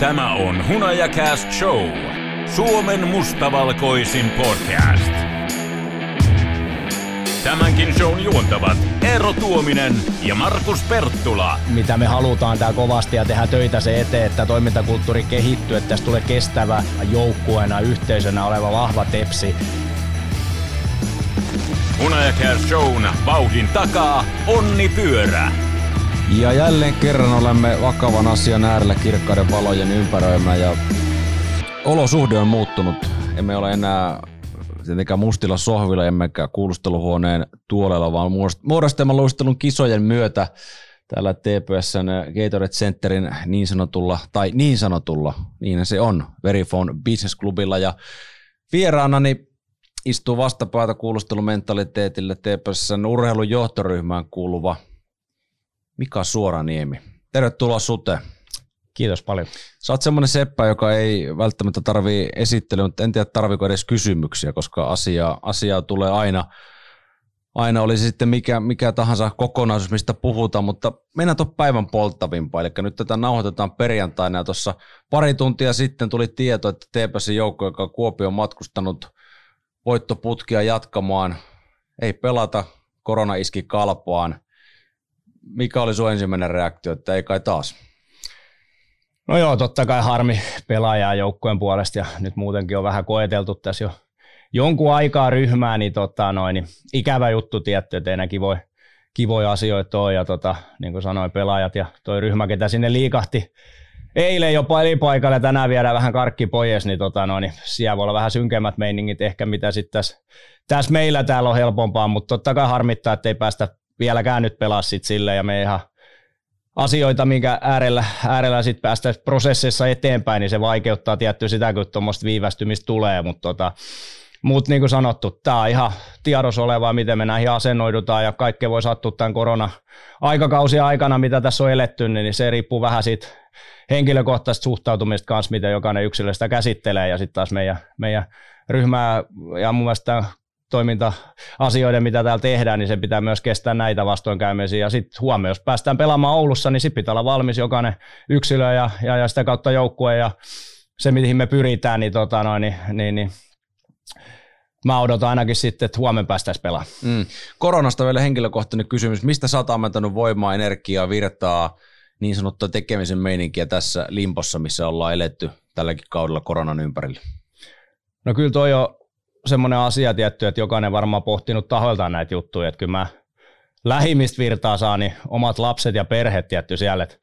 Tämä on Hunajakast Show. Suomen mustavalkoisin podcast. Tämänkin shown juontavat Eero Tuominen ja Markus Perttula. mitä me halutaan tää kovasti ja tehdä töitä se eteen, että toimintakulttuuri kehittyy, että tästä tulee kestävä joukkueena, yhteisönä oleva vahva tepsi. Hunajakast Shown vauhdin takaa Onni Pyörä. Ja jälleen kerran olemme vakavan asian äärellä kirkkaiden valojen ympäröimä ja olosuhde on muuttunut. Emme ole enää tietenkään mustilla sohvilla emmekä kuulusteluhuoneen tuolella, vaan muodostamme luistelun kisojen myötä täällä TPSn Gatorade Centerin niin sanotulla, tai niin sanotulla, niin se on, Verifone Business Clubilla ja vieraanani istuu vastapäätä kuulustelumentaliteetille TPSn urheilun johtoryhmään kuuluva Mika Suoraniemi. Tervetuloa Sute. Kiitos paljon. Sä oot semmoinen seppä, joka ei välttämättä tarvii esittelyä, mutta en tiedä tarviiko edes kysymyksiä, koska asiaa, asiaa tulee aina, aina oli sitten mikä, mikä tahansa kokonaisuus, mistä puhutaan, mutta mennään tuon päivän polttavimpaan, eli nyt tätä nauhoitetaan perjantaina ja tuossa pari tuntia sitten tuli tieto, että TPSin joukko, joka on Kuopio on matkustanut voittoputkia jatkamaan, ei pelata, korona iski kalpaan. Mikä oli sun ensimmäinen reaktio, että ei kai taas? No joo, totta kai harmi pelaajaa joukkueen puolesta ja nyt muutenkin on vähän koeteltu tässä jo jonkun aikaa ryhmää, niin, tota, noin, niin ikävä juttu tietty, että ei enää kivoja, asioita ole ja tota, niin kuin sanoin, pelaajat ja toi ryhmä, ketä sinne liikahti eilen jo pelipaikalle, tänään viedään vähän karkki pois, niin, tota, no, niin siellä voi olla vähän synkemmät meiningit ehkä, mitä sitten tässä, tässä meillä täällä on helpompaa, mutta totta kai harmittaa, että ei päästä vieläkään nyt pelaa sit sille ja me ihan asioita, minkä äärellä, äärellä sitten päästä prosessissa eteenpäin, niin se vaikeuttaa tietty sitä, kun tuommoista viivästymistä tulee, mutta tota, mut niin kuin sanottu, tämä on ihan tiedossa olevaa, miten me näihin asennoidutaan ja kaikkea voi sattua tämän korona-aikakausia aikana, mitä tässä on eletty, niin se riippuu vähän siitä henkilökohtaisesta suhtautumista kanssa, miten jokainen yksilö sitä käsittelee ja sitten taas meidän, meidän ryhmää ja mun mielestä toiminta-asioiden, mitä täällä tehdään, niin se pitää myös kestää näitä vastoinkäymisiä. Ja sitten huomioon, jos päästään pelaamaan Oulussa, niin sitten pitää olla valmis jokainen yksilö ja, ja, ja sitä kautta joukkue ja se, mihin me pyritään, niin, tota noin, niin, niin, niin mä odotan ainakin sitten, että huomenna päästäisiin pelaamaan. Mm. Koronasta vielä henkilökohtainen kysymys. Mistä sä oot ammentanut voimaa, energiaa, virtaa, niin sanottua tekemisen meininkiä tässä limpossa, missä ollaan eletty tälläkin kaudella koronan ympärillä? No kyllä toi on semmoinen asia tietty, että jokainen varmaan pohtinut tahoiltaan näitä juttuja, että kyllä mä lähimmistä virtaa saa niin omat lapset ja perheet tietty siellä, että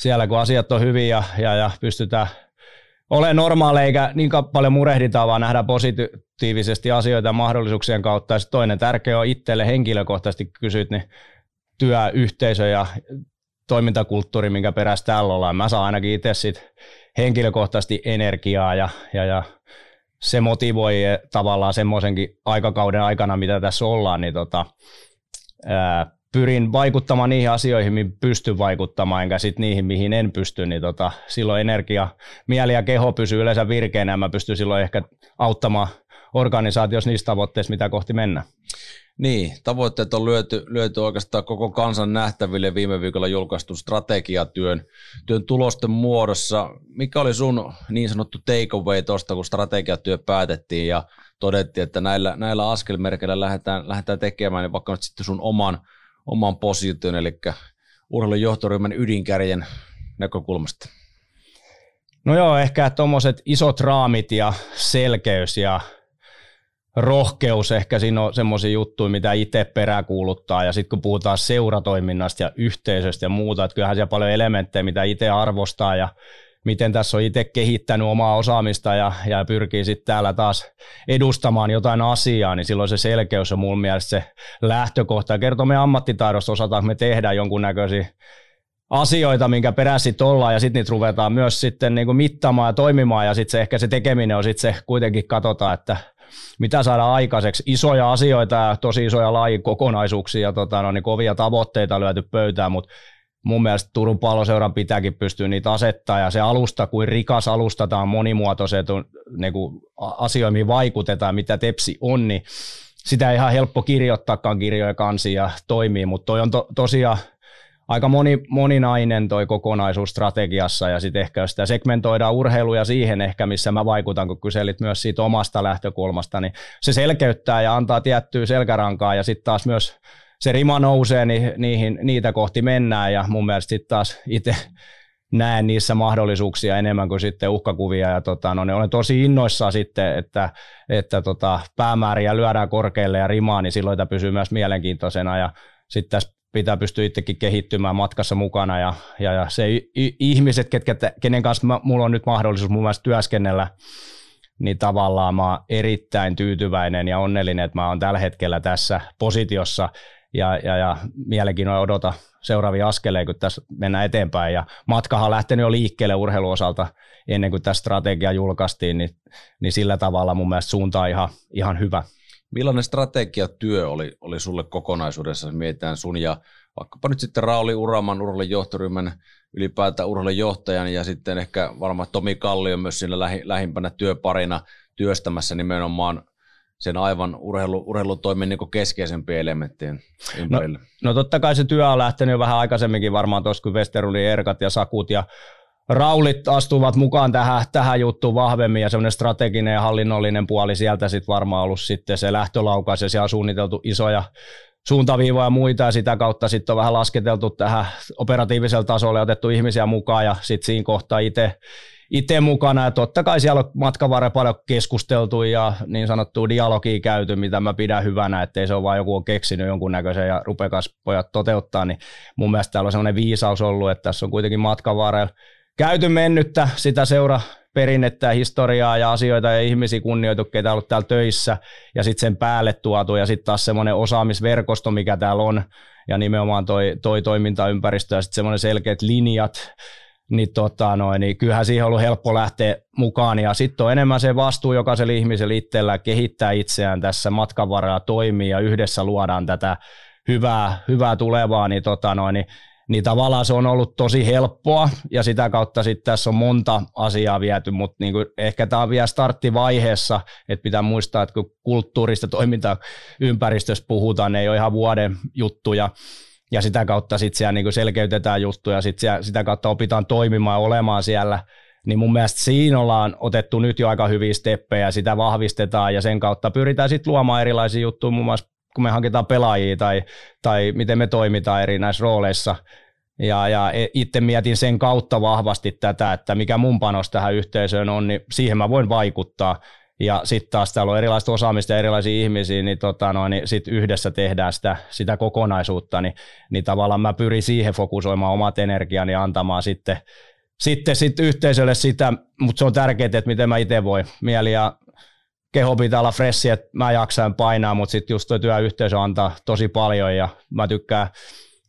siellä kun asiat on hyvin ja, ja, ja pystytään olemaan normaaleja eikä niin paljon murehditaan, vaan nähdään positiivisesti asioita mahdollisuuksien kautta. Ja toinen tärkeä on itselle henkilökohtaisesti kysyt, niin työyhteisö ja toimintakulttuuri, minkä perässä täällä ollaan. Mä saan ainakin itse sit henkilökohtaisesti energiaa ja, ja, ja se motivoi tavallaan semmoisenkin aikakauden aikana, mitä tässä ollaan, niin tota, ää, pyrin vaikuttamaan niihin asioihin, mihin pystyn vaikuttamaan, enkä sitten niihin, mihin en pysty, niin tota, silloin energia, mieli ja keho pysyy yleensä virkeänä, mä pystyn silloin ehkä auttamaan organisaatiossa niissä tavoitteissa, mitä kohti mennään. Niin, tavoitteet on lyöty, lyöty oikeastaan koko kansan nähtäville viime viikolla julkaistun strategiatyön työn tulosten muodossa. Mikä oli sun niin sanottu takeaway tuosta, kun strategiatyö päätettiin ja todettiin, että näillä, näillä askelmerkeillä lähdetään, lähdetään tekemään, niin vaikka nyt sitten sun oman, oman position, eli urheilun johtoryhmän ydinkärjen näkökulmasta? No joo, ehkä tuommoiset isot raamit ja selkeys ja rohkeus ehkä siinä on semmoisia juttuja, mitä itse peräkuuluttaa. Ja sitten kun puhutaan seuratoiminnasta ja yhteisöstä ja muuta, että kyllähän siellä paljon elementtejä, mitä itse arvostaa ja miten tässä on itse kehittänyt omaa osaamista ja, ja pyrkii sitten täällä taas edustamaan jotain asiaa, niin silloin se selkeys on mun mielestä se lähtökohta. Kertoo meidän ammattitaidosta, osataanko me tehdä jonkunnäköisiä asioita, minkä perässä ollaan ja sitten niitä ruvetaan myös sitten niin kuin ja toimimaan ja sitten ehkä se tekeminen on sitten se kuitenkin katsotaan, että mitä saada aikaiseksi. Isoja asioita ja tosi isoja lajikokonaisuuksia ja tota, no, niin kovia tavoitteita lyöty pöytään, mutta mun mielestä Turun palloseuran pitääkin pystyä niitä asettaa ja se alusta, kuin rikas alusta, tämä on monimuotoiset niin asioihin vaikutetaan, mitä Tepsi on, niin sitä ei ihan helppo kirjoittaakaan kirjoja kansi ja toimii, mutta toi on to, tosiaan aika moni, moninainen toi kokonaisuus strategiassa ja sitten ehkä jos sitä segmentoidaan urheiluja siihen ehkä, missä mä vaikutan, kun kyselit myös siitä omasta lähtökulmasta, niin se selkeyttää ja antaa tiettyä selkärankaa ja sitten taas myös se rima nousee, niin niihin, niitä kohti mennään ja mun mielestä sitten taas itse näen niissä mahdollisuuksia enemmän kuin sitten uhkakuvia ja tota, no, ne olen tosi innoissaan sitten, että, että tota, päämääriä lyödään korkealle ja rimaa, niin silloin tämä pysyy myös mielenkiintoisena ja sitten tässä pitää pystyä itsekin kehittymään matkassa mukana ja, ja, ja se ihmiset, ketkä, kenen kanssa mä, mulla on nyt mahdollisuus mun mielestä työskennellä, niin tavallaan mä oon erittäin tyytyväinen ja onnellinen, että mä oon tällä hetkellä tässä positiossa ja, ja, ja mielenkiinnolla odota seuraavia askeleja, kun tässä mennään eteenpäin. Ja matkahan on lähtenyt jo liikkeelle urheiluosalta ennen kuin tämä strategia julkaistiin, niin, niin sillä tavalla mun mielestä suunta on ihan, ihan hyvä. Millainen strategiatyö oli, oli sulle kokonaisuudessa, jos mietitään sun ja vaikkapa nyt sitten Rauli Uraman urheilun johtoryhmän ylipäätään urheilun johtajan ja sitten ehkä varmaan Tomi Kallio myös siinä lähi, lähimpänä työparina työstämässä nimenomaan sen aivan urheilu, urheilutoimen niin keskeisempiä elementtien ympärille? No, no totta kai se työ on lähtenyt jo vähän aikaisemminkin varmaan tuossa, kun Westerlundin Erkat ja Sakut ja Raulit astuvat mukaan tähän, tähän juttuun vahvemmin ja semmoinen strateginen ja hallinnollinen puoli sieltä sitten varmaan ollut sitten se lähtölaukaus ja siellä on suunniteltu isoja suuntaviivoja ja muita ja sitä kautta sitten on vähän lasketeltu tähän operatiiviselle tasolle ja otettu ihmisiä mukaan ja sitten siinä kohtaa itse itse mukana. Ja totta kai siellä on matkan varrella paljon keskusteltu ja niin sanottua dialogia käyty, mitä mä pidän hyvänä, ettei se ole vain joku on keksinyt jonkunnäköisen ja rupekas pojat toteuttaa, niin mun mielestä täällä on sellainen viisaus ollut, että tässä on kuitenkin matkan varrella käyty mennyttä sitä seura perinnettä ja historiaa ja asioita ja ihmisiä kunnioitu, ketä on ollut täällä töissä ja sitten sen päälle tuotu ja sitten taas semmoinen osaamisverkosto, mikä täällä on ja nimenomaan toi, toi toimintaympäristö ja sitten semmoinen selkeät linjat, niin, tota, noin, niin kyllähän siihen on ollut helppo lähteä mukaan. Ja sitten on enemmän se vastuu jokaisella ihmisellä itsellä kehittää itseään tässä matkan varrella toimii ja yhdessä luodaan tätä hyvää, hyvää tulevaa, niin, tota, noin, niin, niin tavallaan se on ollut tosi helppoa ja sitä kautta sitten tässä on monta asiaa viety, mutta niin kuin ehkä tämä on vielä starttivaiheessa, että pitää muistaa, että kun kulttuurista toimintaympäristössä puhutaan, ne ei ole ihan vuoden juttuja, ja sitä kautta sitten siellä niin selkeytetään juttuja, sit siellä, sitä kautta opitaan toimimaan ja olemaan siellä, niin mun mielestä siinä ollaan otettu nyt jo aika hyviä steppejä, sitä vahvistetaan ja sen kautta pyritään sitten luomaan erilaisia juttuja, muun muassa kun me hankitaan pelaajia tai, tai miten me toimitaan eri näissä rooleissa. Ja, ja itse mietin sen kautta vahvasti tätä, että mikä mun panos tähän yhteisöön on, niin siihen mä voin vaikuttaa ja sitten taas täällä on erilaista osaamista ja erilaisia ihmisiä, niin, tota no, niin sit yhdessä tehdään sitä, sitä kokonaisuutta, niin, niin tavallaan mä pyrin siihen fokusoimaan omat energiani ja antamaan sitten, sitten sit yhteisölle sitä, mutta se on tärkeää, että miten mä itse voi. Mieli ja keho pitää olla freshi, että mä jaksan painaa, mutta sitten just tuo työyhteisö antaa tosi paljon ja mä tykkään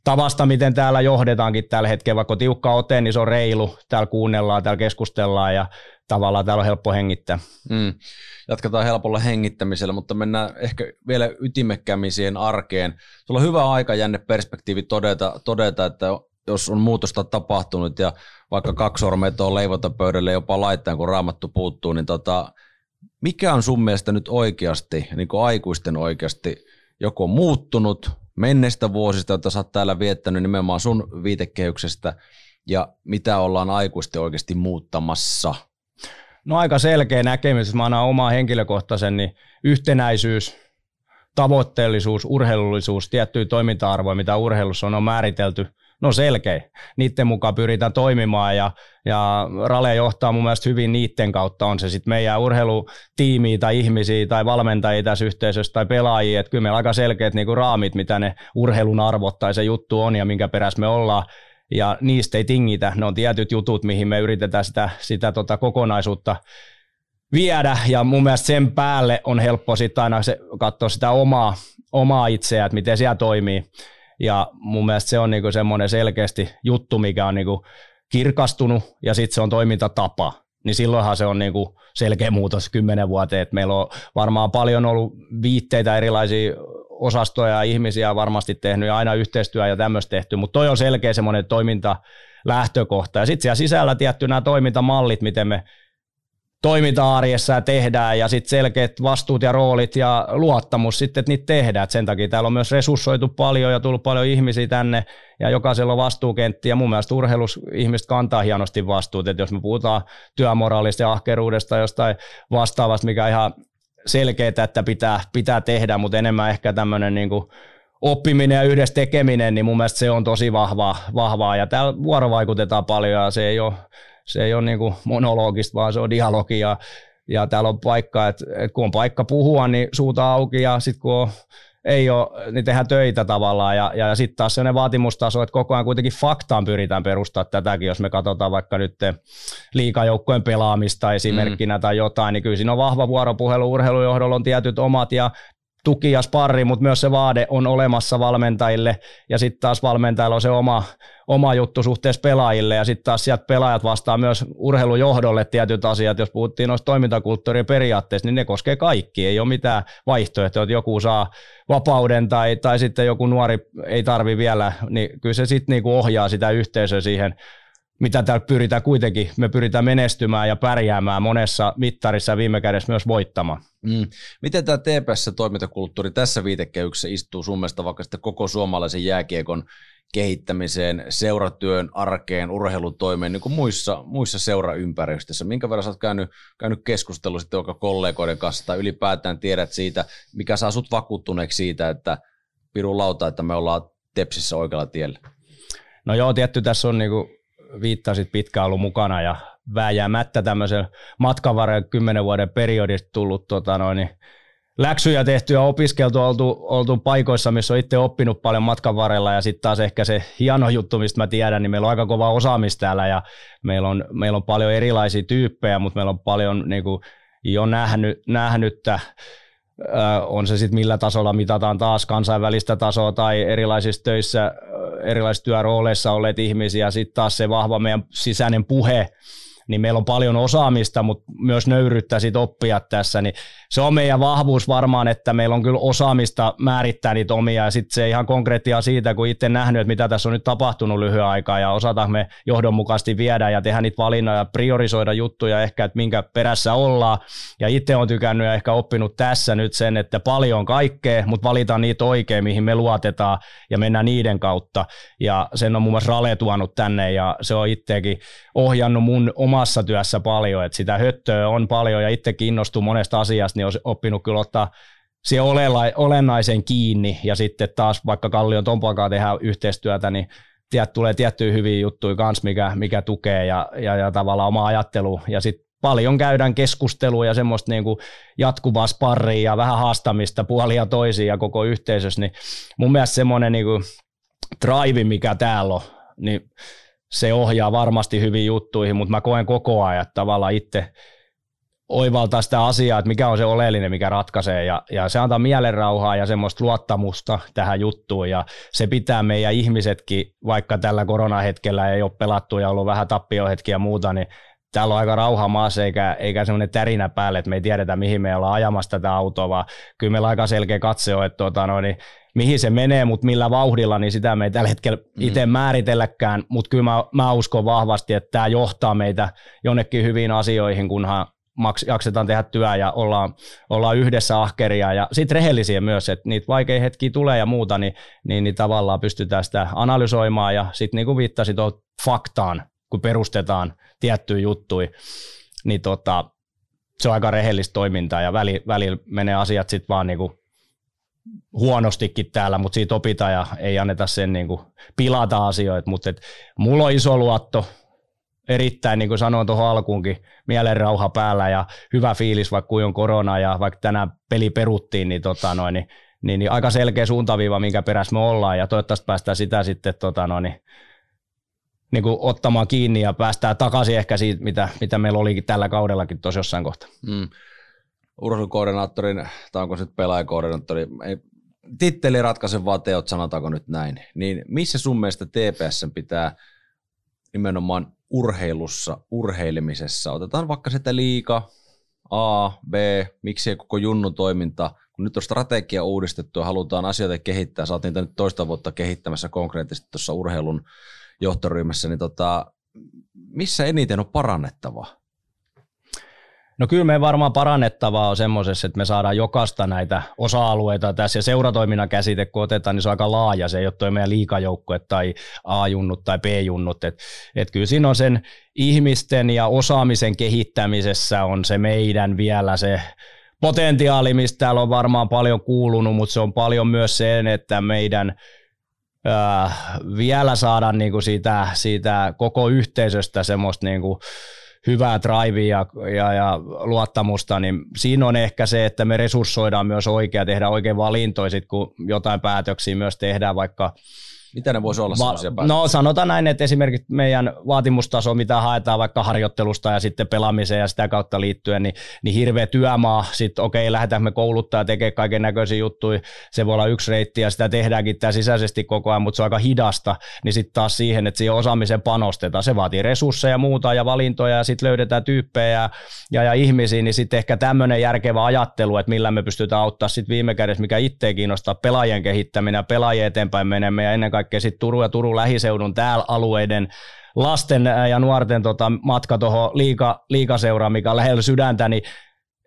tavasta, miten täällä johdetaankin tällä hetkellä, vaikka tiukka ote, niin se on reilu, täällä kuunnellaan, täällä keskustellaan ja tavallaan täällä on helppo hengittää. Mm. Jatketaan helpolla hengittämisellä, mutta mennään ehkä vielä ytimekkäämmin arkeen. Sulla on hyvä aika jänne perspektiivi todeta, todeta, että jos on muutosta tapahtunut ja vaikka kaksi sormeet on leivota pöydälle jopa laittain, kun raamattu puuttuu, niin tota, mikä on sun mielestä nyt oikeasti, niin kuin aikuisten oikeasti, joku on muuttunut menneistä vuosista, joita sä oot täällä viettänyt nimenomaan sun viitekehyksestä, ja mitä ollaan aikuisten oikeasti muuttamassa – No aika selkeä näkemys, mä annan omaa henkilökohtaisen, niin yhtenäisyys, tavoitteellisuus, urheilullisuus, tiettyjä toiminta-arvoja, mitä urheilussa on, on määritelty, no selkeä. Niiden mukaan pyritään toimimaan ja, ja Rale johtaa mun mielestä hyvin niiden kautta, on se sitten meidän urheilutiimiä tai ihmisiä tai valmentajia tässä yhteisössä tai pelaajia, että kyllä meillä on aika selkeät niinku raamit, mitä ne urheilun arvot tai se juttu on ja minkä perässä me ollaan ja niistä ei tingitä. Ne on tietyt jutut, mihin me yritetään sitä, sitä tota kokonaisuutta viedä, ja mun mielestä sen päälle on helppo sitten aina se, katsoa sitä omaa, omaa itseä, että miten siellä toimii. Ja mun mielestä se on niinku semmoinen selkeästi juttu, mikä on niinku kirkastunut, ja sitten se on toimintatapa. Niin silloinhan se on niinku selkeä muutos kymmenen vuoteen, että meillä on varmaan paljon ollut viitteitä erilaisia osastoja ja ihmisiä varmasti tehnyt ja aina yhteistyö ja tämmöistä tehty, mutta toi on selkeä semmoinen toiminta lähtökohta. Ja sitten siellä sisällä tietty nämä toimintamallit, miten me toiminta-arjessa tehdään ja sitten selkeät vastuut ja roolit ja luottamus sitten, että niitä tehdään. Et sen takia täällä on myös resurssoitu paljon ja tullut paljon ihmisiä tänne ja jokaisella on vastuukentti ja mun mielestä urheilus ihmiset kantaa hienosti vastuut, että jos me puhutaan työmoraalista ja ahkeruudesta jostain vastaavasta, mikä ihan selkeää, että pitää, pitää tehdä, mutta enemmän ehkä tämmöinen niin oppiminen ja yhdessä tekeminen, niin mun mielestä se on tosi vahvaa, vahvaa ja täällä vuorovaikutetaan paljon ja se ei ole se ei ole niin kuin monologista, vaan se on dialogia. Ja täällä on paikka, että, että kun on paikka puhua, niin suuta auki ja sitten kun on, ei ole, niin tehdään töitä tavallaan. Ja, ja sitten taas sellainen vaatimustaso, että koko ajan kuitenkin faktaan pyritään perustaa tätäkin, jos me katsotaan vaikka nyt liikajoukkojen pelaamista esimerkkinä mm. tai jotain, niin kyllä siinä on vahva vuoropuhelu, urheilujohdolla on tietyt omat ja tuki ja sparri, mutta myös se vaade on olemassa valmentajille. Ja sitten taas valmentajilla on se oma, oma juttu suhteessa pelaajille. Ja sitten taas sieltä pelaajat vastaa myös urheilujohdolle tietyt asiat, jos puhuttiin noista toimintakulttuurien periaatteista, niin ne koskee kaikki, ei ole mitään vaihtoehtoja, että joku saa vapauden tai, tai sitten joku nuori ei tarvi vielä, niin kyllä se sitten niinku ohjaa sitä yhteisöä siihen mitä täällä pyritään kuitenkin, me pyritään menestymään ja pärjäämään monessa mittarissa viime kädessä myös voittamaan. Mm. Miten tämä TPS-toimintakulttuuri tässä viitekehyksessä istuu sun mielestä vaikka sitten koko suomalaisen jääkiekon kehittämiseen, seuratyön, arkeen, urheilutoimeen, niin kuin muissa, muissa seuraympäristöissä? Minkä verran sä oot käynyt, käynyt keskustelua sitten vaikka kollegoiden kanssa tai ylipäätään tiedät siitä, mikä saa sut vakuuttuneeksi siitä, että Pirun lauta, että me ollaan Tepsissä oikealla tiellä? No joo, tietty tässä on niinku viittasit pitkään ollut mukana ja vääjäämättä tämmöisen matkan varrella kymmenen vuoden periodista tullut tota noin, niin läksyjä tehty ja opiskeltu, oltu, oltu paikoissa, missä on itse oppinut paljon matkan varrella ja sitten taas ehkä se hieno juttu, mistä mä tiedän, niin meillä on aika kova osaamista täällä ja meillä on, meillä on paljon erilaisia tyyppejä, mutta meillä on paljon niin kuin, jo nähnyt, nähnyttä on se sitten millä tasolla mitataan taas kansainvälistä tasoa tai erilaisissa töissä, erilaisissa työrooleissa olleet ihmisiä, sitten taas se vahva meidän sisäinen puhe, niin meillä on paljon osaamista, mutta myös nöyryyttä sit oppia tässä, niin se on meidän vahvuus varmaan, että meillä on kyllä osaamista määrittää niitä omia, ja sitten se ihan konkreettia siitä, kun itse nähnyt, että mitä tässä on nyt tapahtunut lyhyen aikaa, ja osataan me johdonmukaisesti viedä ja tehdä niitä valinnoja ja priorisoida juttuja ehkä, että minkä perässä ollaan, ja itse on tykännyt ja ehkä oppinut tässä nyt sen, että paljon on kaikkea, mutta valitaan niitä oikein, mihin me luotetaan, ja mennään niiden kautta, ja sen on muun muassa Rale tuonut tänne, ja se on itsekin ohjannut mun omassa työssä paljon, että sitä höttöä on paljon, ja itse kiinnostuu monesta asiasta, niin on oppinut kyllä ottaa siihen olennaisen kiinni ja sitten taas vaikka Kallion Tompankaan tehdään yhteistyötä, niin tiet, tulee tiettyjä hyviä juttuja kanssa, mikä, mikä tukee ja, ja, ja tavallaan oma ajattelu. Ja sitten paljon käydään keskustelua ja semmoista niin kuin jatkuvaa sparria ja vähän haastamista puolia toisiin ja koko yhteisössä, niin mun mielestä semmoinen niin kuin drive, mikä täällä on, niin se ohjaa varmasti hyviin juttuihin, mutta mä koen koko ajan, että tavallaan itse oivaltaa sitä asiaa, että mikä on se oleellinen, mikä ratkaisee. Ja, ja se antaa mielenrauhaa ja semmoista luottamusta tähän juttuun. Ja se pitää meidän ihmisetkin, vaikka tällä koronahetkellä ei ole pelattu ja ollut vähän tappiohetkiä ja muuta, niin täällä on aika rauha maassa eikä, eikä semmoinen tärinä päälle, että me ei tiedetä mihin me ollaan ajamassa tätä autoa, vaan kyllä meillä aika selkeä katse on, että tuota, no, niin mihin se menee, mutta millä vauhdilla, niin sitä me ei tällä hetkellä mm. itse määritelläkään, mutta kyllä mä, mä uskon vahvasti, että tämä johtaa meitä jonnekin hyviin asioihin, kunhan maks, jaksetaan tehdä työ ja ollaan, ollaan yhdessä ahkeria. Ja sitten rehellisiä myös, että niitä vaikeita hetkiä tulee ja muuta, niin, niin, niin tavallaan pystytään sitä analysoimaan. Ja sitten niin kuin viittasit tuohon faktaan, kun perustetaan tiettyjä juttuja, niin tota, se on aika rehellistä toimintaa ja välillä väli menee asiat sitten vaan niin kuin huonostikin täällä, mutta siitä opitaan ja ei anneta sen niin kuin pilata asioita, mutta et, mulla on iso luotto erittäin, niin kuin sanoin tuohon alkuunkin, mielenrauha päällä ja hyvä fiilis, vaikka kuin on korona ja vaikka tänään peli peruttiin, niin, tota noin, niin, niin, niin aika selkeä suuntaviiva, minkä perässä me ollaan ja toivottavasti päästään sitä sitten tota noin, niin, kuin ottamaan kiinni ja päästään takaisin ehkä siitä, mitä, mitä meillä olikin tällä kaudellakin tuossa jossain kohtaa. Mm. Urheilukoordinaattorin, tai onko se pelaajakoordinaattori, ei, titteli ratkaise vaan teot, sanotaanko nyt näin, niin missä sun mielestä TPS pitää nimenomaan urheilussa, urheilemisessa. Otetaan vaikka sitä liika, A, B, miksei koko junnu toiminta, kun nyt on strategia uudistettu ja halutaan asioita kehittää, sä oot niitä nyt toista vuotta kehittämässä konkreettisesti tuossa urheilun johtoryhmässä, niin tota, missä eniten on parannettava? No kyllä me varmaan parannettavaa on semmoisessa, että me saadaan jokaista näitä osa-alueita tässä ja seuratoiminnan käsite, kun otetaan, niin se on aika laaja. Se ei ole toi meidän liikajoukkue tai A-junnut tai B-junnut. Et, et kyllä siinä on sen ihmisten ja osaamisen kehittämisessä on se meidän vielä se potentiaali, mistä täällä on varmaan paljon kuulunut, mutta se on paljon myös sen, että meidän äh, vielä saada niinku siitä, siitä koko yhteisöstä semmoista niinku, hyvää drivea ja, ja, ja luottamusta, niin siinä on ehkä se, että me resurssoidaan myös oikein, tehdään oikein valintoja, sit kun jotain päätöksiä myös tehdään, vaikka mitä ne voisi olla Va- No sanotaan näin, että esimerkiksi meidän vaatimustaso, mitä haetaan vaikka harjoittelusta ja sitten pelaamiseen ja sitä kautta liittyen, niin, niin hirveä työmaa. Sitten okei, okay, lähdetään me kouluttaa ja tekee kaiken näköisiä juttuja. Se voi olla yksi reitti ja sitä tehdäänkin tämä sisäisesti koko ajan, mutta se on aika hidasta. Niin sitten taas siihen, että siihen osaamisen panostetaan. Se vaatii resursseja ja muuta ja valintoja ja sitten löydetään tyyppejä ja, ja, ja ihmisiä, niin sitten ehkä tämmöinen järkevä ajattelu, että millä me pystytään auttaa sitten viime kädessä, mikä itse kiinnostaa, pelaajien kehittäminen ja pelaajien eteenpäin menemään ja ennen kaikkea kaikkea sitten Turun ja Turun lähiseudun täällä alueiden lasten ja nuorten tota, matka tuohon liika, liikaseuraan, mikä on lähellä sydäntä, niin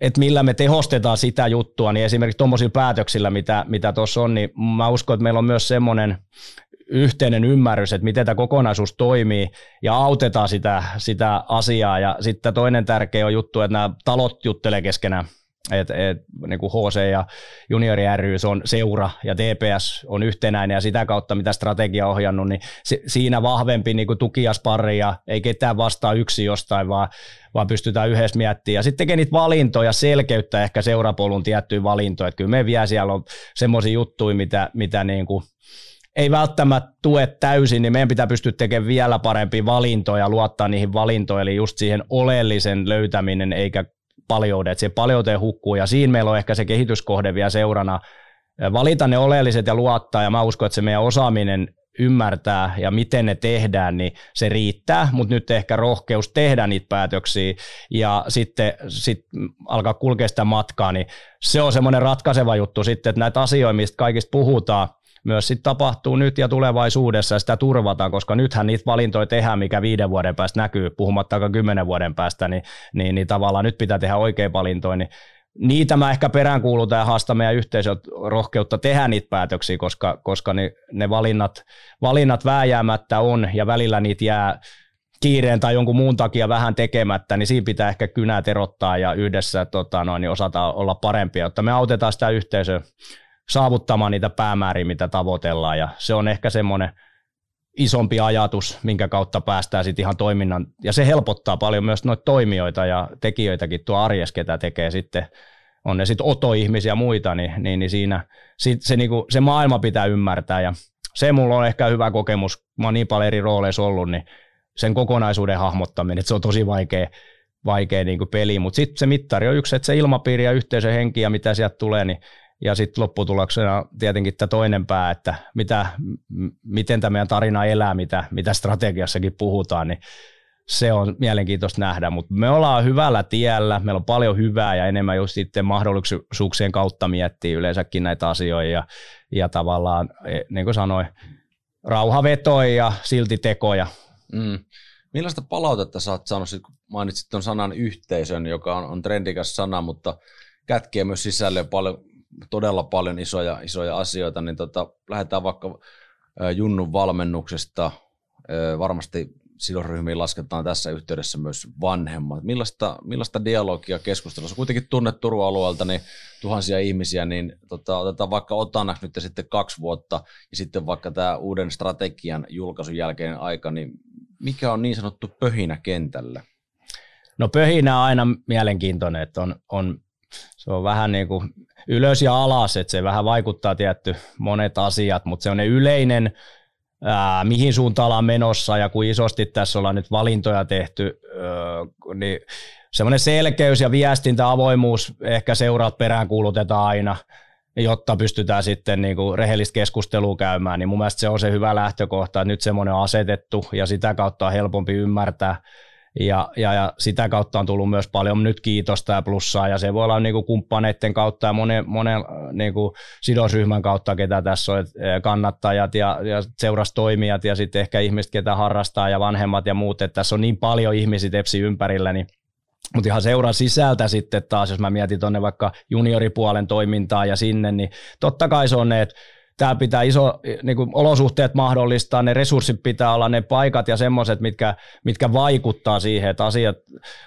että millä me tehostetaan sitä juttua, niin esimerkiksi tuommoisilla päätöksillä, mitä mitä tuossa on, niin mä uskon, että meillä on myös semmoinen yhteinen ymmärrys, että miten tämä kokonaisuus toimii ja autetaan sitä, sitä asiaa. Ja sitten toinen tärkeä on juttu, että nämä talot juttelee keskenään et, et, niin kuin HC ja Juniori ry on seura ja TPS on yhtenäinen ja sitä kautta mitä strategia ohjannut, niin si, siinä vahvempi niin kuin tuki ja sparri ja ei ketään vastaa yksi jostain, vaan, vaan pystytään yhdessä miettimään. Ja sitten tekee niitä valintoja, selkeyttä ehkä seurapolun tiettyjä valintoja. Että kyllä me vielä siellä on semmoisia juttuja, mitä, mitä niin kuin ei välttämättä tue täysin, niin meidän pitää pystyä tekemään vielä parempia valintoja, luottaa niihin valintoihin, eli just siihen oleellisen löytäminen, eikä paljoudet, että se paljouteen hukkuu ja siinä meillä on ehkä se kehityskohde vielä seurana. Valita ne oleelliset ja luottaa ja mä uskon, että se meidän osaaminen ymmärtää ja miten ne tehdään, niin se riittää, mutta nyt ehkä rohkeus tehdä niitä päätöksiä ja sitten sit alkaa kulkea sitä matkaa, niin se on semmoinen ratkaiseva juttu sitten, että näitä asioita, mistä kaikista puhutaan, myös sit tapahtuu nyt ja tulevaisuudessa sitä turvataan, koska nythän niitä valintoja tehdään, mikä viiden vuoden päästä näkyy, puhumattakaan kymmenen vuoden päästä, niin, niin, niin tavallaan nyt pitää tehdä oikein valintoja, niin niitä mä ehkä peräänkuulutan ja haastan meidän yhteisöt rohkeutta tehdä niitä päätöksiä, koska, koska ne, ne valinnat, valinnat vääjäämättä on ja välillä niitä jää kiireen tai jonkun muun takia vähän tekemättä, niin siinä pitää ehkä kynät erottaa ja yhdessä tota, noin, niin osata olla parempia, jotta me autetaan sitä yhteisöä saavuttamaan niitä päämääriä, mitä tavoitellaan. Ja se on ehkä semmoinen isompi ajatus, minkä kautta päästään sitten ihan toiminnan, ja se helpottaa paljon myös noita toimijoita ja tekijöitäkin tuo arjes, ketä tekee sitten, on ne sitten otoihmisiä muita, niin, niin, niin siinä sit se, niinku, se maailma pitää ymmärtää, ja se mulla on ehkä hyvä kokemus, mä oon niin paljon eri rooleissa ollut, niin sen kokonaisuuden hahmottaminen, että se on tosi vaikea, vaikea niin peli, mutta sitten se mittari on yksi, että se ilmapiiri ja yhteisön henki ja mitä sieltä tulee, niin ja sitten lopputuloksena tietenkin tämä toinen pää, että mitä, miten tämä meidän tarina elää, mitä, mitä strategiassakin puhutaan, niin se on mielenkiintoista nähdä, mutta me ollaan hyvällä tiellä, meillä on paljon hyvää ja enemmän just sitten mahdollisuuksien kautta miettiä yleensäkin näitä asioita ja, ja tavallaan, e, niin kuin sanoin, rauhavetoja ja silti tekoja. Mm. Millaista palautetta sä oot saanut, kun mainitsit tuon sanan yhteisön, joka on, on trendikas sana, mutta kätkee myös sisälle paljon todella paljon isoja, isoja asioita, niin tota, lähdetään vaikka Junnun valmennuksesta. Varmasti sidosryhmiin lasketaan tässä yhteydessä myös vanhemmat. Millaista, millaista dialogia keskustelussa? Kuitenkin tunnet Turun alueelta niin tuhansia ihmisiä, niin tota, otetaan vaikka otanaksi nyt sitten kaksi vuotta ja sitten vaikka tämä uuden strategian julkaisun jälkeinen aika, niin mikä on niin sanottu pöhinä kentällä? No pöhinä on aina mielenkiintoinen, että on, on se on vähän niin kuin ylös ja alas, että se vähän vaikuttaa tietty monet asiat, mutta se on ne yleinen, ää, mihin suuntaan ollaan menossa ja kuin isosti tässä ollaan nyt valintoja tehty, ää, niin semmoinen selkeys ja viestintä, avoimuus, ehkä seuraat perään kuulutetaan aina, jotta pystytään sitten niin kuin rehellistä keskustelua käymään, niin mun mielestä se on se hyvä lähtökohta, että nyt semmoinen on asetettu ja sitä kautta on helpompi ymmärtää, ja, ja, ja sitä kautta on tullut myös paljon nyt kiitosta ja plussaa, ja se voi olla niin kuin kumppaneiden kautta ja monen, monen niin kuin sidosryhmän kautta, ketä tässä on, kannattajat ja, ja seurastoimijat ja sitten ehkä ihmiset, ketä harrastaa ja vanhemmat ja muut, että tässä on niin paljon ihmisiä tepsi ympärillä, niin mutta ihan seuran sisältä sitten taas, jos mä mietin tuonne vaikka junioripuolen toimintaa ja sinne, niin totta kai se on ne, että täällä pitää iso niin kuin olosuhteet mahdollistaa, ne resurssit pitää olla ne paikat ja semmoiset, mitkä, mitkä vaikuttaa siihen, että asiat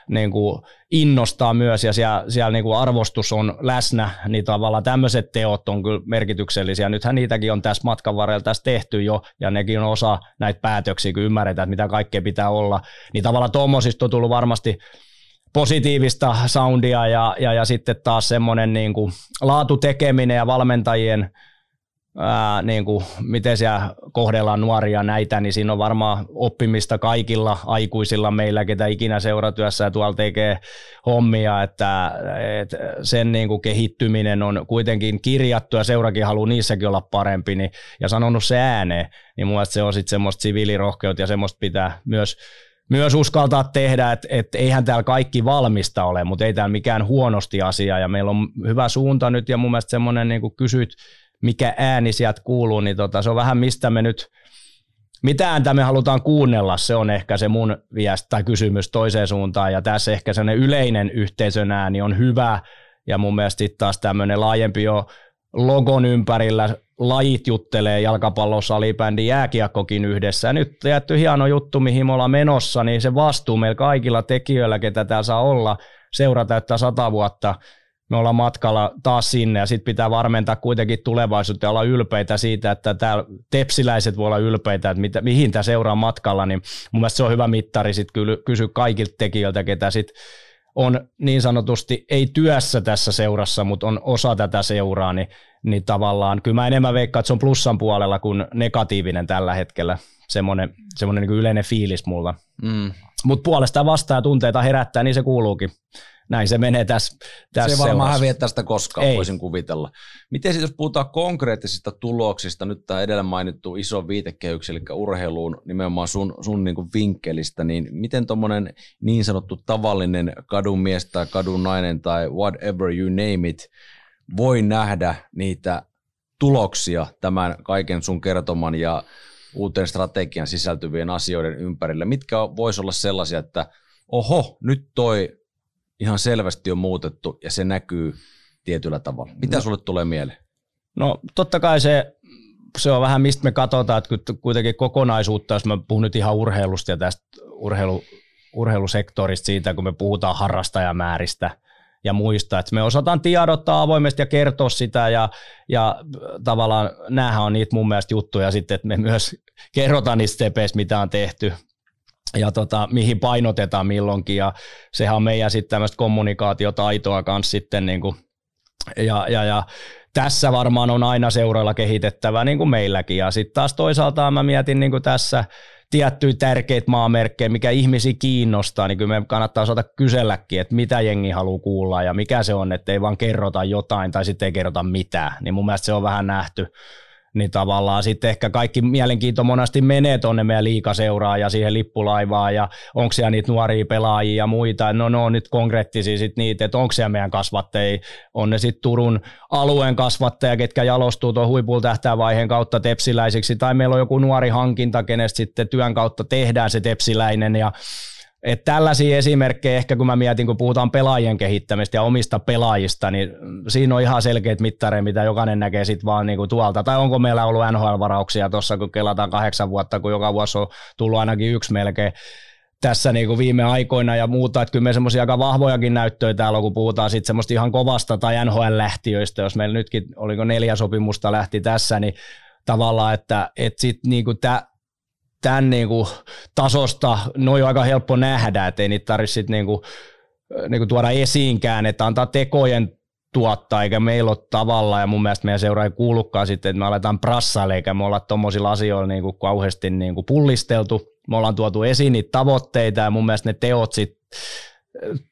niin kuin innostaa myös ja siellä, siellä niin kuin arvostus on läsnä, niin tavallaan tämmöiset teot on kyllä merkityksellisiä. Nythän niitäkin on tässä matkan varrella tässä tehty jo ja nekin on osa näitä päätöksiä, kun ymmärretään, että mitä kaikkea pitää olla. Niin tavallaan tuommoisista on tullut varmasti positiivista soundia ja, ja, ja sitten taas semmoinen niin kuin laatutekeminen ja valmentajien ää, niin kuin, miten siellä kohdellaan nuoria näitä, niin siinä on varmaan oppimista kaikilla aikuisilla meillä, ketä ikinä seuratyössä ja tuolla tekee hommia, että, että sen niin kuin kehittyminen on kuitenkin kirjattu ja seurakin haluaa niissäkin olla parempi niin, ja sanonut se ääneen, niin mun se on sitten semmoista siviilirohkeutta ja semmoista pitää myös myös uskaltaa tehdä, että, että eihän täällä kaikki valmista ole, mutta ei täällä mikään huonosti asia ja meillä on hyvä suunta nyt ja mun mielestä semmoinen niin kuin kysyt mikä ääni sieltä kuuluu, niin tota, se on vähän mistä me nyt, mitä ääntä me halutaan kuunnella, se on ehkä se mun viesti tai kysymys toiseen suuntaan, ja tässä ehkä sellainen yleinen yhteisön ääni on hyvä, ja mun mielestä taas tämmöinen laajempi jo logon ympärillä lajit juttelee jalkapallo, salibändi, jääkiekkokin yhdessä. Nyt tietty hieno juttu, mihin me ollaan menossa, niin se vastuu meillä kaikilla tekijöillä, ketä täällä saa olla, seura täyttää sata vuotta, me ollaan matkalla taas sinne ja sitten pitää varmentaa kuitenkin tulevaisuutta ja olla ylpeitä siitä, että täällä tepsiläiset voi olla ylpeitä, että mitä, mihin tämä seuraa matkalla, niin mun mielestä se on hyvä mittari sitten kysyä kaikilta tekijöiltä, ketä sitten on niin sanotusti ei työssä tässä seurassa, mutta on osa tätä seuraa, niin, niin tavallaan kyllä mä enemmän veikkaan, että se on plussan puolella kuin negatiivinen tällä hetkellä, semmoinen niin yleinen fiilis mulla. Mm. Mutta puolestaan vastaa tunteita herättää, niin se kuuluukin näin se menee tässä, tässä Se ei varmaan häviä tästä koskaan, ei. voisin kuvitella. Miten siis jos puhutaan konkreettisista tuloksista, nyt tämä edellä mainittu iso viitekehys, eli urheiluun nimenomaan sun, sun niin vinkkelistä, niin miten tuommoinen niin sanottu tavallinen kadun mies tai kadun nainen tai whatever you name it, voi nähdä niitä tuloksia tämän kaiken sun kertoman ja uuteen strategian sisältyvien asioiden ympärille? Mitkä voisi olla sellaisia, että oho, nyt toi ihan selvästi on muutettu ja se näkyy tietyllä tavalla. Mitä no. sulle tulee mieleen? No totta kai se, se on vähän mistä me katsotaan, että kuitenkin kokonaisuutta, jos mä puhun nyt ihan urheilusta ja tästä urheilu, urheilusektorista siitä, kun me puhutaan harrastajamääristä ja muista, että me osataan tiedottaa avoimesti ja kertoa sitä ja, ja tavallaan näähän on niitä mun mielestä juttuja sitten, että me myös kerrotaan niistä stepeistä, mitä on tehty ja tota, mihin painotetaan milloinkin, ja sehän on meidän sitten tämmöistä kommunikaatiotaitoa kanssa sitten niin kuin, ja, ja, ja tässä varmaan on aina seuroilla kehitettävä niin kuin meilläkin, ja sitten taas toisaalta mä mietin niin kuin tässä tiettyjä tärkeitä maamerkkejä, mikä ihmisiä kiinnostaa, niin kyllä me kannattaa osata kyselläkin, että mitä jengi haluaa kuulla ja mikä se on, että ei vaan kerrota jotain tai sitten ei kerrota mitään, niin mun mielestä se on vähän nähty niin tavallaan sitten ehkä kaikki mielenkiinto monesti menee tuonne meidän liikaseuraa ja siihen lippulaivaan ja onko siellä niitä nuoria pelaajia ja muita, no ne on nyt konkreettisia sitten niitä, että onko siellä meidän kasvatteja, on ne sitten Turun alueen kasvatteja, ketkä jalostuu tuon huipulta tähtävaiheen kautta tepsiläisiksi. Tai meillä on joku nuori hankinta, kenestä sitten työn kautta tehdään se tepsiläinen ja et tällaisia esimerkkejä ehkä kun mä mietin, kun puhutaan pelaajien kehittämistä ja omista pelaajista, niin siinä on ihan selkeät mittareja, mitä jokainen näkee sitten vaan niinku tuolta. Tai onko meillä ollut NHL-varauksia tuossa, kun kelataan kahdeksan vuotta, kun joka vuosi on tullut ainakin yksi melkein tässä niin kuin viime aikoina ja muuta, että kyllä me semmoisia aika vahvojakin näyttöjä täällä on, kun puhutaan sitten semmoista ihan kovasta tai NHL-lähtiöistä, jos meillä nytkin, oliko neljä sopimusta lähti tässä, niin tavallaan, että, että sitten niin kuin tämä tämän niin kuin tasosta, noin on aika helppo nähdä, että ei niitä tarvitse niin kuin, niin kuin tuoda esiinkään, että antaa tekojen tuottaa, eikä meillä ole tavalla, ja mun mielestä meidän seuraa ei kuulukaan sitten, että me aletaan prassaille, eikä me olla tuommoisilla asioilla niin kuin kauheasti niin kuin pullisteltu. Me ollaan tuotu esiin niitä tavoitteita, ja mun mielestä ne teot sitten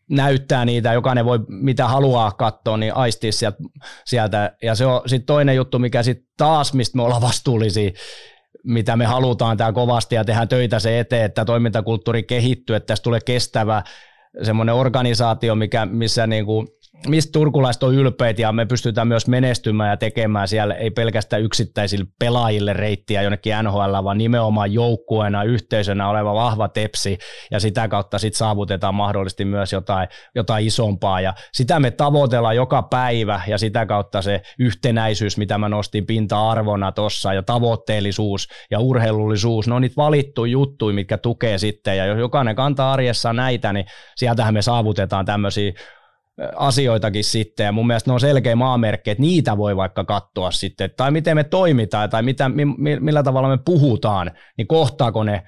näyttää niitä, jokainen voi mitä haluaa katsoa, niin aistia sieltä. sieltä. Ja se on sitten toinen juttu, mikä sitten taas, mistä me ollaan vastuullisia, mitä me halutaan täällä kovasti ja tehdään töitä se eteen, että toimintakulttuuri kehittyy, että tästä tulee kestävä semmoinen organisaatio, mikä, missä niin kuin mistä turkulaiset on ylpeitä ja me pystytään myös menestymään ja tekemään siellä ei pelkästään yksittäisille pelaajille reittiä jonnekin NHL, vaan nimenomaan joukkueena, yhteisönä oleva vahva tepsi ja sitä kautta sitten saavutetaan mahdollisesti myös jotain, jotain isompaa. Ja sitä me tavoitellaan joka päivä ja sitä kautta se yhtenäisyys, mitä mä nostin pinta-arvona tuossa ja tavoitteellisuus ja urheilullisuus, ne on niitä valittu juttuja, mitkä tukee sitten ja jos jokainen kantaa arjessa näitä, niin sieltähän me saavutetaan tämmöisiä asioitakin sitten, ja mun mielestä ne on selkeä maamerkki, että niitä voi vaikka katsoa sitten, tai miten me toimitaan, tai mitä, millä tavalla me puhutaan, niin kohtaako ne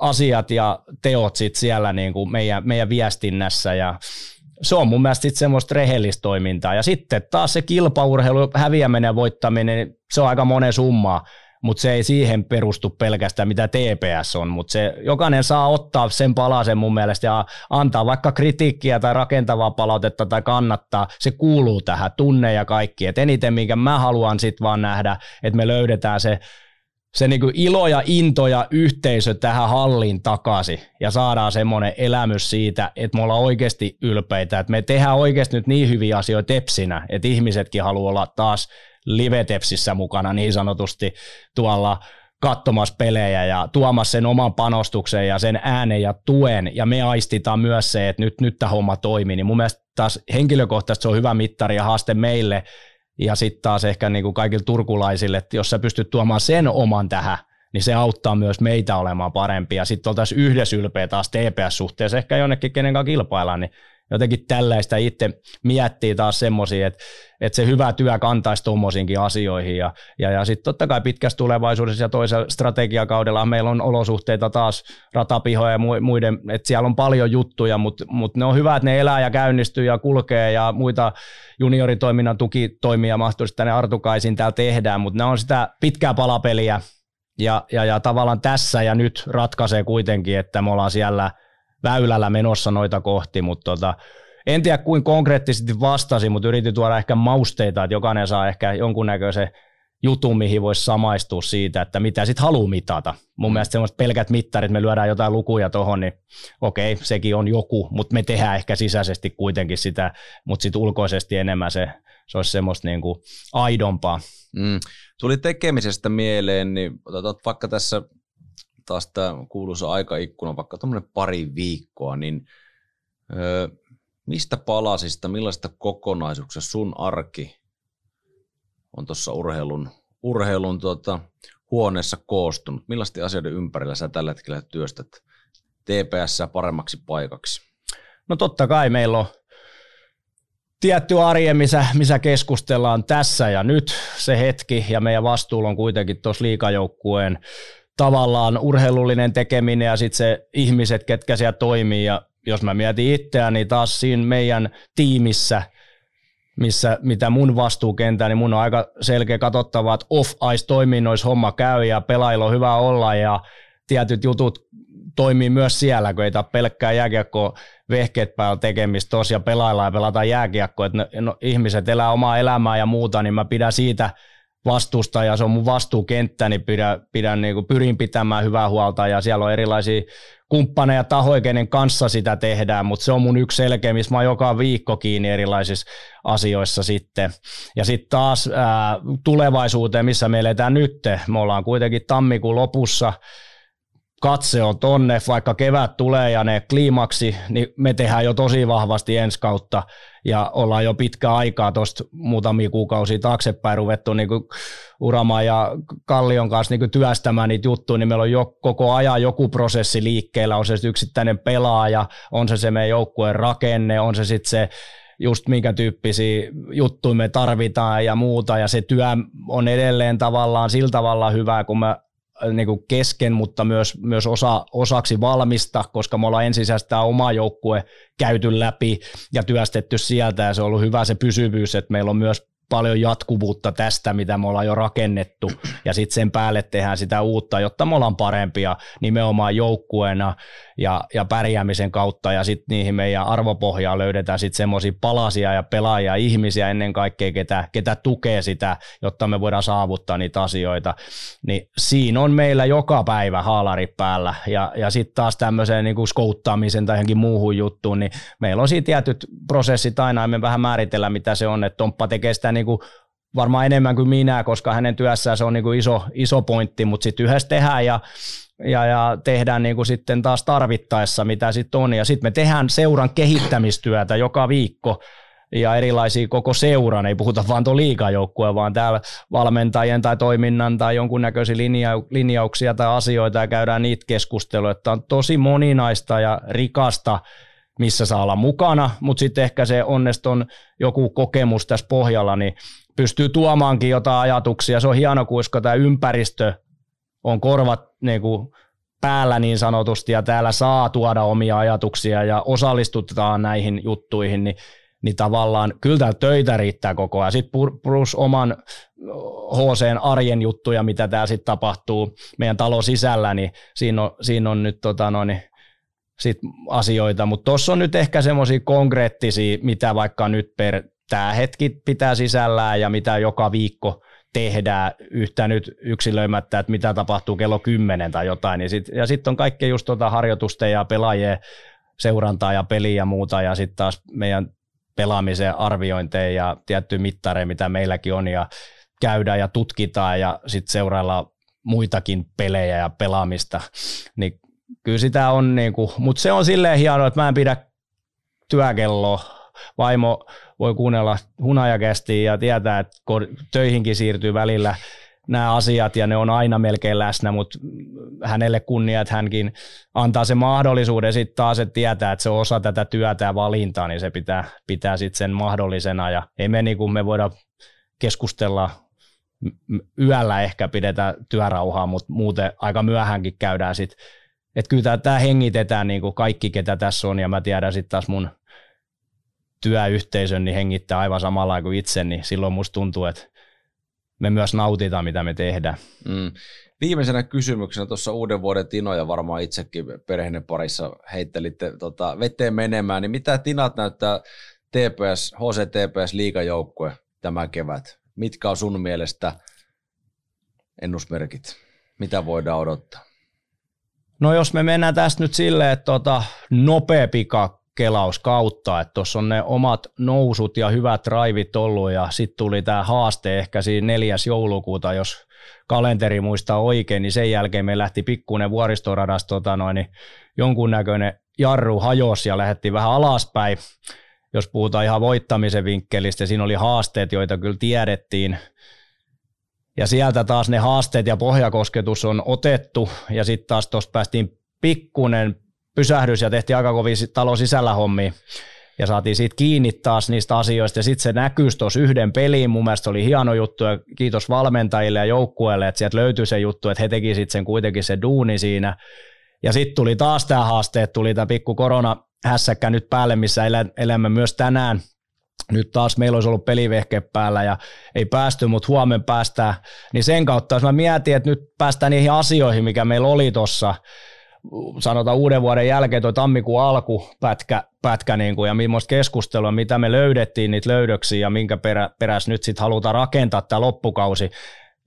asiat ja teot sitten siellä niin kuin meidän, meidän viestinnässä, ja se on mun mielestä sitten semmoista rehellistä toimintaa, ja sitten taas se kilpaurheilu, häviäminen ja voittaminen, se on aika monen summaa, mutta se ei siihen perustu pelkästään mitä TPS on, mutta se jokainen saa ottaa sen palasen mun mielestä ja antaa vaikka kritiikkiä tai rakentavaa palautetta tai kannattaa, se kuuluu tähän, tunne ja kaikki, et eniten minkä mä haluan sitten vaan nähdä, että me löydetään se se niin ilo ja into ja yhteisö tähän halliin takaisin ja saadaan semmoinen elämys siitä, että me ollaan oikeasti ylpeitä, että me tehdään oikeasti nyt niin hyviä asioita tepsinä, että ihmisetkin haluaa olla taas live-tepsissä mukana niin sanotusti tuolla katsomassa pelejä ja tuomassa sen oman panostuksen ja sen äänen ja tuen, ja me aistitaan myös se, että nyt, nyt tämä homma toimii, niin mun mielestä taas henkilökohtaisesti se on hyvä mittari ja haaste meille, ja sitten taas ehkä niin kuin kaikille turkulaisille, että jos sä pystyt tuomaan sen oman tähän, niin se auttaa myös meitä olemaan parempia. Sitten oltaisiin yhdessä ylpeä taas TPS-suhteessa, ehkä jonnekin kenen kanssa kilpaillaan, niin jotenkin tällaista itse miettii taas semmoisia, että, että se hyvä työ kantaisi tuommoisiinkin asioihin ja, ja, ja sitten totta kai pitkässä tulevaisuudessa ja toisella strategiakaudella meillä on olosuhteita taas ratapihoja ja muiden, että siellä on paljon juttuja, mutta, mutta ne on hyvä, että ne elää ja käynnistyy ja kulkee ja muita junioritoiminnan tukitoimia mahdollisesti tänne Artukaisin täällä tehdään, mutta ne on sitä pitkää palapeliä ja, ja, ja tavallaan tässä ja nyt ratkaisee kuitenkin, että me ollaan siellä – väylällä menossa noita kohti, mutta tota, en tiedä kuin konkreettisesti vastasin, mutta yritin tuoda ehkä mausteita, että jokainen saa ehkä jonkunnäköisen jutun, mihin voisi samaistua siitä, että mitä sitten haluaa mitata. Mun mm. mielestä semmoiset pelkät mittarit, me lyödään jotain lukuja tuohon, niin okei, sekin on joku, mutta me tehdään ehkä sisäisesti kuitenkin sitä, mutta sitten ulkoisesti enemmän se, se olisi semmoista niin kuin aidompaa. Mm. Tuli tekemisestä mieleen, niin otetaan vaikka tässä taas tämä kuuluisa aikaikkuna, vaikka tuommoinen pari viikkoa, niin ö, mistä palasista, millaista kokonaisuuksista sun arki on tuossa urheilun, urheilun tuota, huoneessa koostunut? Millaisten asioiden ympärillä sä tällä hetkellä työstät TPS paremmaksi paikaksi? No totta kai meillä on tietty arje, missä, missä keskustellaan tässä ja nyt se hetki, ja meidän vastuulla on kuitenkin tuossa liikajoukkueen tavallaan urheilullinen tekeminen ja sitten se ihmiset, ketkä siellä toimii. Ja jos mä mietin itseäni niin taas siinä meidän tiimissä, missä, mitä mun vastuukentää, niin mun on aika selkeä katsottava, että off-ice-toiminnoissa homma käy ja pelaajilla on hyvä olla ja tietyt jutut toimii myös siellä, kun ei tämä pelkkää jääkiekko vehkeet päällä tekemistä tosiaan pelaillaan ja pelataan jääkiekkoa, että no, ihmiset elää omaa elämää ja muuta, niin mä pidän siitä – vastuusta ja se on mun vastuukenttä, niin pidän, pidän niin kuin pyrin pitämään hyvää huolta ja siellä on erilaisia kumppaneja tahoja, kenen kanssa sitä tehdään, mutta se on mun yksi selkeä, missä mä oon joka viikko kiinni erilaisissa asioissa sitten. Ja sitten taas ää, tulevaisuuteen, missä me eletään nyt, me ollaan kuitenkin tammikuun lopussa, katse on tonne, vaikka kevät tulee ja ne kliimaksi, niin me tehdään jo tosi vahvasti ensi kautta ja ollaan jo pitkä aikaa tuosta muutamia kuukausia taaksepäin ruvettu niin kuin Urama ja Kallion kanssa niin kuin työstämään niitä juttuja, niin meillä on jo koko ajan joku prosessi liikkeellä, on se yksittäinen pelaaja, on se se meidän joukkueen rakenne, on se sitten se just minkä tyyppisiä juttuja me tarvitaan ja muuta, ja se työ on edelleen tavallaan sillä tavalla hyvää, kun me niin kuin kesken, mutta myös, myös osa, osaksi valmista, koska me ollaan ensisijaisesti tämä oma joukkue käyty läpi ja työstetty sieltä ja se on ollut hyvä se pysyvyys, että meillä on myös paljon jatkuvuutta tästä, mitä me ollaan jo rakennettu, ja sitten sen päälle tehdään sitä uutta, jotta me ollaan parempia nimenomaan joukkueena, ja, ja pärjäämisen kautta ja sitten niihin meidän arvopohjaan löydetään sitten semmoisia palasia ja pelaajia, ihmisiä ennen kaikkea, ketä, ketä tukee sitä, jotta me voidaan saavuttaa niitä asioita, niin siinä on meillä joka päivä haalari päällä. Ja, ja sitten taas tämmöiseen niin skouttaamisen tai johonkin muuhun juttuun, niin meillä on siinä tietyt prosessit aina me vähän määritellään, mitä se on, että Tomppa tekee sitä niin kuin varmaan enemmän kuin minä, koska hänen työssään se on niin kuin iso, iso pointti, mutta sitten yhdessä tehdään ja ja, ja tehdään niin kuin sitten taas tarvittaessa, mitä sitten on. Ja sitten me tehdään seuran kehittämistyötä joka viikko ja erilaisia koko seuran, ei puhuta vaan tuon liikajoukkueen, vaan täällä valmentajien tai toiminnan tai jonkunnäköisiä linja, linjauksia tai asioita ja käydään niitä keskusteluja, että on tosi moninaista ja rikasta, missä saa olla mukana, mutta sitten ehkä se onneston joku kokemus tässä pohjalla, niin pystyy tuomaankin jotain ajatuksia. Se on hieno, koska tämä ympäristö on korvat niin kuin päällä niin sanotusti ja täällä saa tuoda omia ajatuksia ja osallistutaan näihin juttuihin, niin, niin tavallaan kyllä täällä töitä riittää koko ajan. Sitten plus oman HCn arjen juttuja, mitä täällä sitten tapahtuu meidän talon sisällä, niin siinä on, siinä on nyt tota noin, sit asioita, mutta tuossa on nyt ehkä semmoisia konkreettisia, mitä vaikka nyt per tämä hetki pitää sisällään ja mitä joka viikko tehdään yhtä nyt yksilöimättä, että mitä tapahtuu kello 10 tai jotain. Niin sit, ja sitten on kaikkea just tuota harjoitusten ja pelaajien seurantaa ja peliä ja muuta ja sitten taas meidän pelaamisen arviointeja ja tiettyjä mittareja, mitä meilläkin on ja käydään ja tutkitaan ja sitten seurailla muitakin pelejä ja pelaamista, niin kyllä sitä on, niinku, mutta se on silleen hienoa, että mä en pidä työkelloa, vaimo voi kuunnella hunajakästiä ja tietää, että töihinkin siirtyy välillä nämä asiat ja ne on aina melkein läsnä, mutta hänelle kunnia, että hänkin antaa se mahdollisuuden sitten taas, että tietää, että se on osa tätä työtä ja valintaa, niin se pitää, pitää sitten sen mahdollisena. Ja ei me, niin kuin me voida keskustella yöllä ehkä pidetään työrauhaa, mutta muuten aika myöhänkin käydään sitten, että kyllä tämä hengitetään niin kuin kaikki, ketä tässä on ja mä tiedän sitten taas mun työyhteisön niin hengittää aivan samalla kuin itse, niin silloin musta tuntuu, että me myös nautitaan, mitä me tehdään. Mm. Viimeisenä kysymyksenä tuossa uuden vuoden Tinoja varmaan itsekin perheenne parissa heittelitte tota, veteen menemään, niin mitä Tinat näyttää TPS, HCTPS liigajoukkue tämä kevät? Mitkä on sun mielestä ennusmerkit? Mitä voidaan odottaa? No jos me mennään tästä nyt silleen, että tota, nopea pika kelaus kautta, että tuossa on ne omat nousut ja hyvät raivit ollut ja sitten tuli tämä haaste ehkä siinä 4. joulukuuta, jos kalenteri muistaa oikein, niin sen jälkeen me lähti pikkuinen vuoristoradas tota noin, niin jonkunnäköinen jarru hajos ja lähti vähän alaspäin, jos puhutaan ihan voittamisen vinkkelistä, siinä oli haasteet, joita kyllä tiedettiin, ja sieltä taas ne haasteet ja pohjakosketus on otettu, ja sitten taas tuossa päästiin pikkunen pysähdys ja tehtiin aika kovin talon sisällä hommia ja saatiin siitä kiinni taas niistä asioista ja sitten se näkyy tuossa yhden peliin, mun mielestä oli hieno juttu ja kiitos valmentajille ja joukkueelle, että sieltä löytyi se juttu, että he teki sitten sen kuitenkin se duuni siinä ja sitten tuli taas tämä haaste, että tuli tämä pikku korona hässäkkä nyt päälle, missä elämme myös tänään. Nyt taas meillä olisi ollut pelivehke päällä ja ei päästy, mutta huomenna päästään. Niin sen kautta, jos mä mietin, että nyt päästään niihin asioihin, mikä meillä oli tuossa, sanotaan uuden vuoden jälkeen tuo tammikuun alku pätkä, pätkä niin kuin, ja millaista keskustelua, mitä me löydettiin niitä löydöksiä ja minkä perä, perässä nyt sitten halutaan rakentaa tämä loppukausi,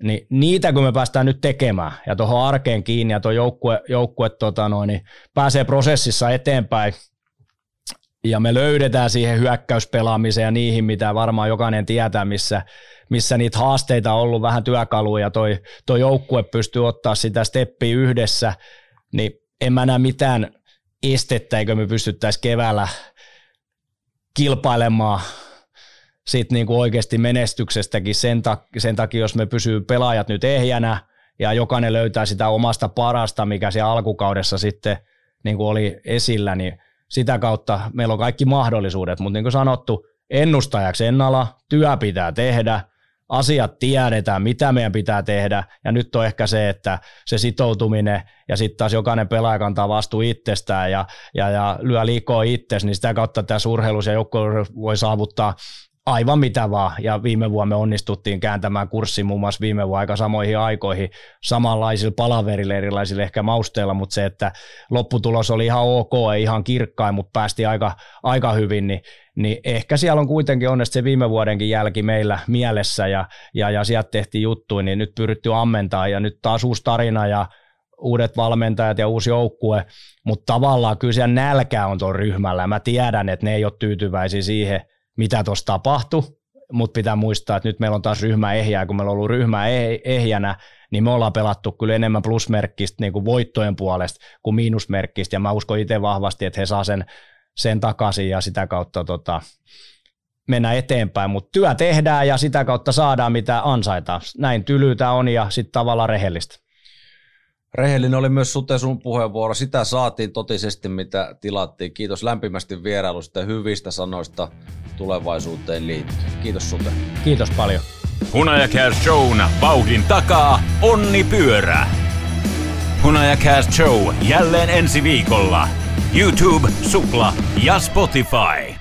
niin niitä kun me päästään nyt tekemään ja tuohon arkeen kiinni ja tuo joukkue, joukkue tota noin, niin pääsee prosessissa eteenpäin ja me löydetään siihen hyökkäyspelaamiseen ja niihin, mitä varmaan jokainen tietää, missä, missä niitä haasteita on ollut vähän työkaluja ja toi, toi joukkue pystyy ottaa sitä steppiä yhdessä, niin en mä näe mitään estettä, eikö me pystyttäisiin keväällä kilpailemaan sit niinku oikeasti menestyksestäkin sen, tak- sen takia, jos me pysyy pelaajat nyt ehjänä ja jokainen löytää sitä omasta parasta, mikä siellä alkukaudessa sitten niin kuin oli esillä, niin sitä kautta meillä on kaikki mahdollisuudet, mutta niin kuin sanottu, ennustajaksi ennalla, työ pitää tehdä, asiat tiedetään, mitä meidän pitää tehdä, ja nyt on ehkä se, että se sitoutuminen, ja sitten taas jokainen pelaaja kantaa vastuu itsestään, ja, ja, ja lyö liikoa itsesi, niin sitä kautta tässä urheilus ja joukkue voi saavuttaa aivan mitä vaan. Ja viime vuonna me onnistuttiin kääntämään kurssi muun muassa viime vuonna aika samoihin aikoihin samanlaisilla palaverilla, erilaisilla ehkä mausteilla, mutta se, että lopputulos oli ihan ok, ei ihan kirkkain, mutta päästi aika, aika hyvin, niin, niin ehkä siellä on kuitenkin onneksi se viime vuodenkin jälki meillä mielessä ja, ja, ja sieltä tehtiin juttuja, niin nyt pyritty ammentaa ja nyt taas uusi tarina ja uudet valmentajat ja uusi joukkue, mutta tavallaan kyllä siellä nälkä on tuon ryhmällä. Mä tiedän, että ne ei ole tyytyväisiä siihen, mitä tuossa tapahtui, mutta pitää muistaa, että nyt meillä on taas ryhmä ehjää, kun meillä on ollut ryhmä eh- ehjänä, niin me ollaan pelattu kyllä enemmän plusmerkkistä niin kuin voittojen puolesta kuin miinusmerkkistä, ja mä uskon itse vahvasti, että he saa sen, sen takaisin ja sitä kautta tota, mennä eteenpäin, mutta työ tehdään ja sitä kautta saadaan mitä ansaitaan. Näin tylytä on ja sitten tavallaan rehellistä. Rehellinen oli myös Sute sun puheenvuoro. Sitä saatiin totisesti, mitä tilattiin. Kiitos lämpimästi vierailusta ja hyvistä sanoista tulevaisuuteen liittyen. Kiitos Sute. Kiitos paljon. Hunajakääs Shown vauhdin takaa Onni Pyörä. Hunajakääs Show jälleen ensi viikolla. YouTube, Supla ja Spotify.